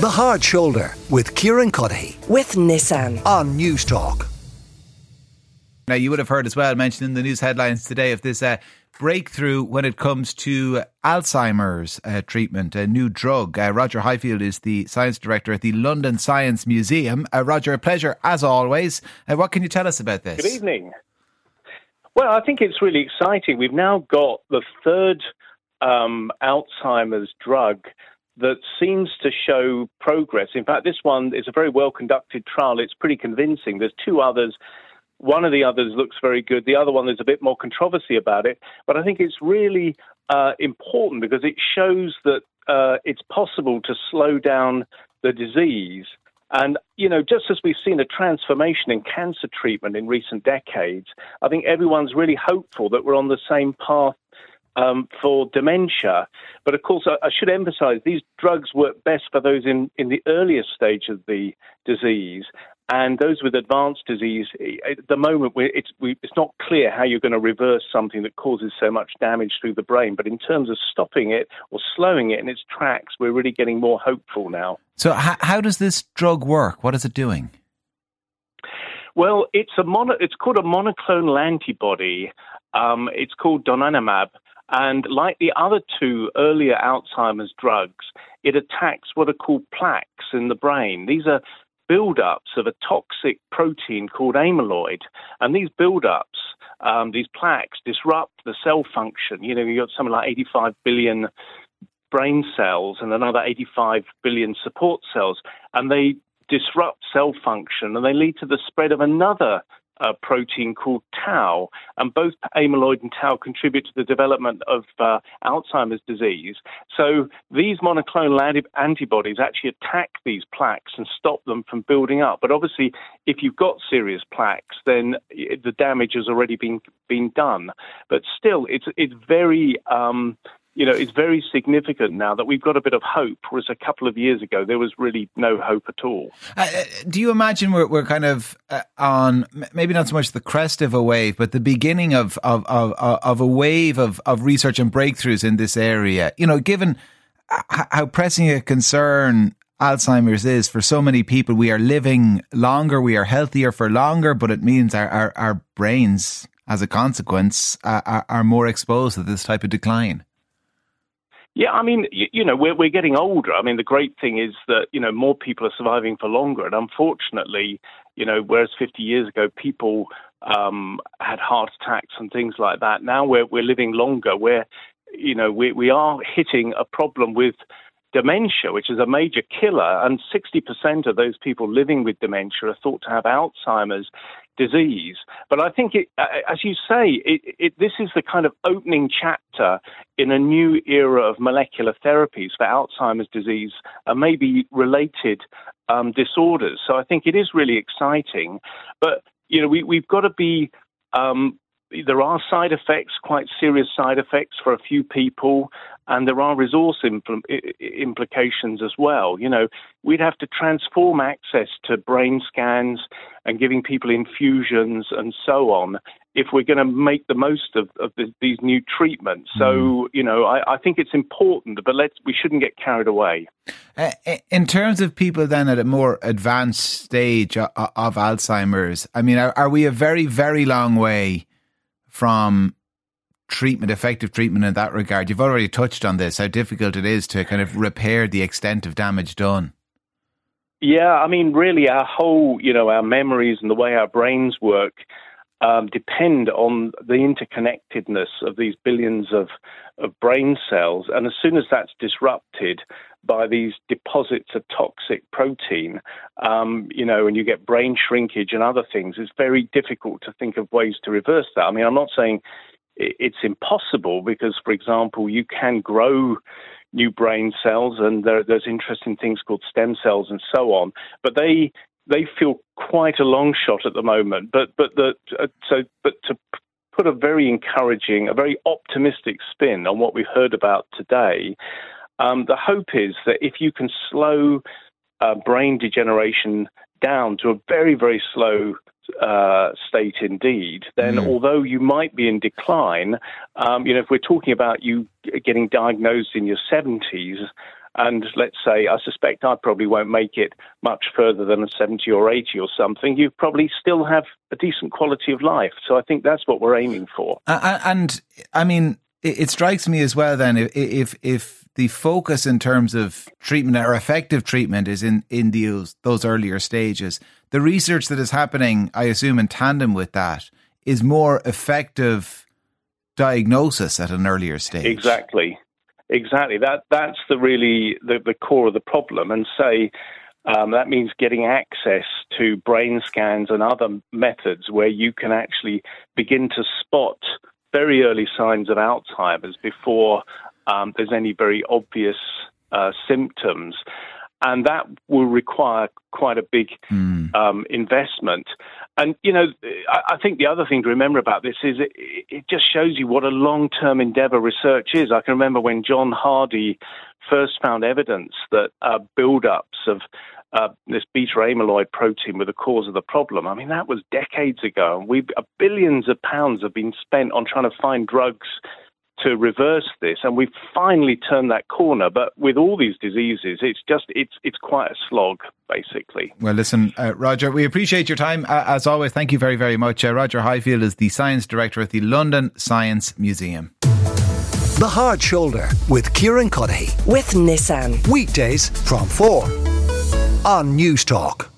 The Hard Shoulder with Kieran Cuddihy with Nissan. on News Talk. Now, you would have heard as well mentioned in the news headlines today of this uh, breakthrough when it comes to Alzheimer's uh, treatment, a new drug. Uh, Roger Highfield is the science director at the London Science Museum. Uh, Roger, a pleasure as always. Uh, what can you tell us about this? Good evening. Well, I think it's really exciting. We've now got the third um, Alzheimer's drug that seems to show progress. In fact, this one is a very well conducted trial. It's pretty convincing. There's two others. One of the others looks very good. The other one, there's a bit more controversy about it. But I think it's really uh, important because it shows that uh, it's possible to slow down the disease. And, you know, just as we've seen a transformation in cancer treatment in recent decades, I think everyone's really hopeful that we're on the same path um, for dementia. But of course, I, I, should emphasize these drugs work best for those in, in the earliest stage of the disease. And those with advanced disease, at the moment, it's, we, it's not clear how you're going to reverse something that causes so much damage through the brain. But in terms of stopping it or slowing it in its tracks, we're really getting more hopeful now. So, how, how does this drug work? What is it doing? Well, it's a mono, it's called a monoclonal antibody. Um, it's called donanemab, and like the other two earlier Alzheimer's drugs, it attacks what are called plaques in the brain. These are buildups of a toxic protein called amyloid. And these buildups, um, these plaques, disrupt the cell function. You know, you've got something like 85 billion brain cells and another 85 billion support cells, and they disrupt cell function and they lead to the spread of another a protein called tau, and both amyloid and tau contribute to the development of uh, Alzheimer's disease. So these monoclonal antibodies actually attack these plaques and stop them from building up. But obviously, if you've got serious plaques, then the damage has already been been done. But still, it's it's very um, you know, it's very significant now that we've got a bit of hope, whereas a couple of years ago there was really no hope at all. Uh, uh do you imagine we're, we're kind of uh, on maybe not so much the crest of a wave, but the beginning of of of, of a wave of, of research and breakthroughs in this area? You know, given how pressing a concern Alzheimer's is for so many people, we are living longer, we are healthier for longer, but it means our our, our brains, as a consequence, uh, are, are more exposed to this type of decline. Yeah, I mean, you, you, know, we're we're getting older. I mean, the great thing is that you know more people are surviving for longer, and unfortunately, you know, whereas 50 years ago people um, had heart attacks and things like that, now we're we're living longer. We're you know we we are hitting a problem with dementia, which is a major killer, and 60% of those people living with dementia are thought to have Alzheimer's disease. But I think, it, as you say, it, it, this is the kind of opening chapter in a new era of molecular therapies for Alzheimer's disease and maybe related um, disorders. So I think it is really exciting. But you know, we, we've got to be um, there are side effects, quite serious side effects for a few people, and there are resource impl- implications as well. You know, we'd have to transform access to brain scans and giving people infusions and so on if we're going to make the most of, of the, these new treatments. So, mm. you know, I, I, think it's important, but let's we shouldn't get carried away. Uh, in terms of people then at a more advanced stage of, of Alzheimer's, I mean, are, are we a very, very long way? From treatment, effective treatment in that regard? You've already touched on this, how difficult it is to kind of repair the extent of damage done. Yeah, I mean, really, our whole, you know, our memories and the way our brains work um, depend on the interconnectedness of these billions of, of brain cells. And as soon as that's disrupted by these deposits of toxic protein, um, you know, and you get brain shrinkage and other things, it's very difficult to think of ways to reverse that. I mean, I'm not saying it's impossible because, for example, you can grow new brain cells and there, there's interesting things called stem cells and so on, but they they feel quite a long shot at the moment. But but the uh, so but to put a very encouraging, a very optimistic spin on what we've heard about today, um, the hope is that if you can slow uh, brain degeneration down to a very very slow uh, state indeed, then mm. although you might be in decline, um, you know, if we're talking about you getting diagnosed in your 70s, and let's say I suspect I probably won't make it much further than a 70 or 80 or something, you probably still have a decent quality of life. So I think that's what we're aiming for. Uh, and I mean, it, it, strikes me as well then if, if, if the focus in terms of treatment or effective treatment is in, in those, those earlier stages, the research that is happening, I assume, in tandem with that is more effective diagnosis at an earlier stage. Exactly. Exactly. That that's the really the, the core of the problem. And say um, that means getting access to brain scans and other methods where you can actually begin to spot very early signs of Alzheimer's before um, there's any very obvious uh, symptoms. And that will require quite a big mm. um, investment. And, you know, I, think the other thing to remember about this is it, it just shows you what a long term endeavor research is. I can remember when John Hardy first found evidence that uh, buildups of uh, this beta amyloid protein were the cause of the problem. I mean, that was decades ago. We uh, billions of pounds have been spent on trying to find drugs to reverse this, and we've finally turned that corner. But with all these diseases, it's just it's it's quite a slog, basically. Well, listen, uh, Roger, we appreciate your time uh, as always. Thank you very very much. Uh, Roger Highfield is the science director at the London Science Museum. The Hard Shoulder with Kieran Cuddihy with Nissan weekdays from four on Newstalk.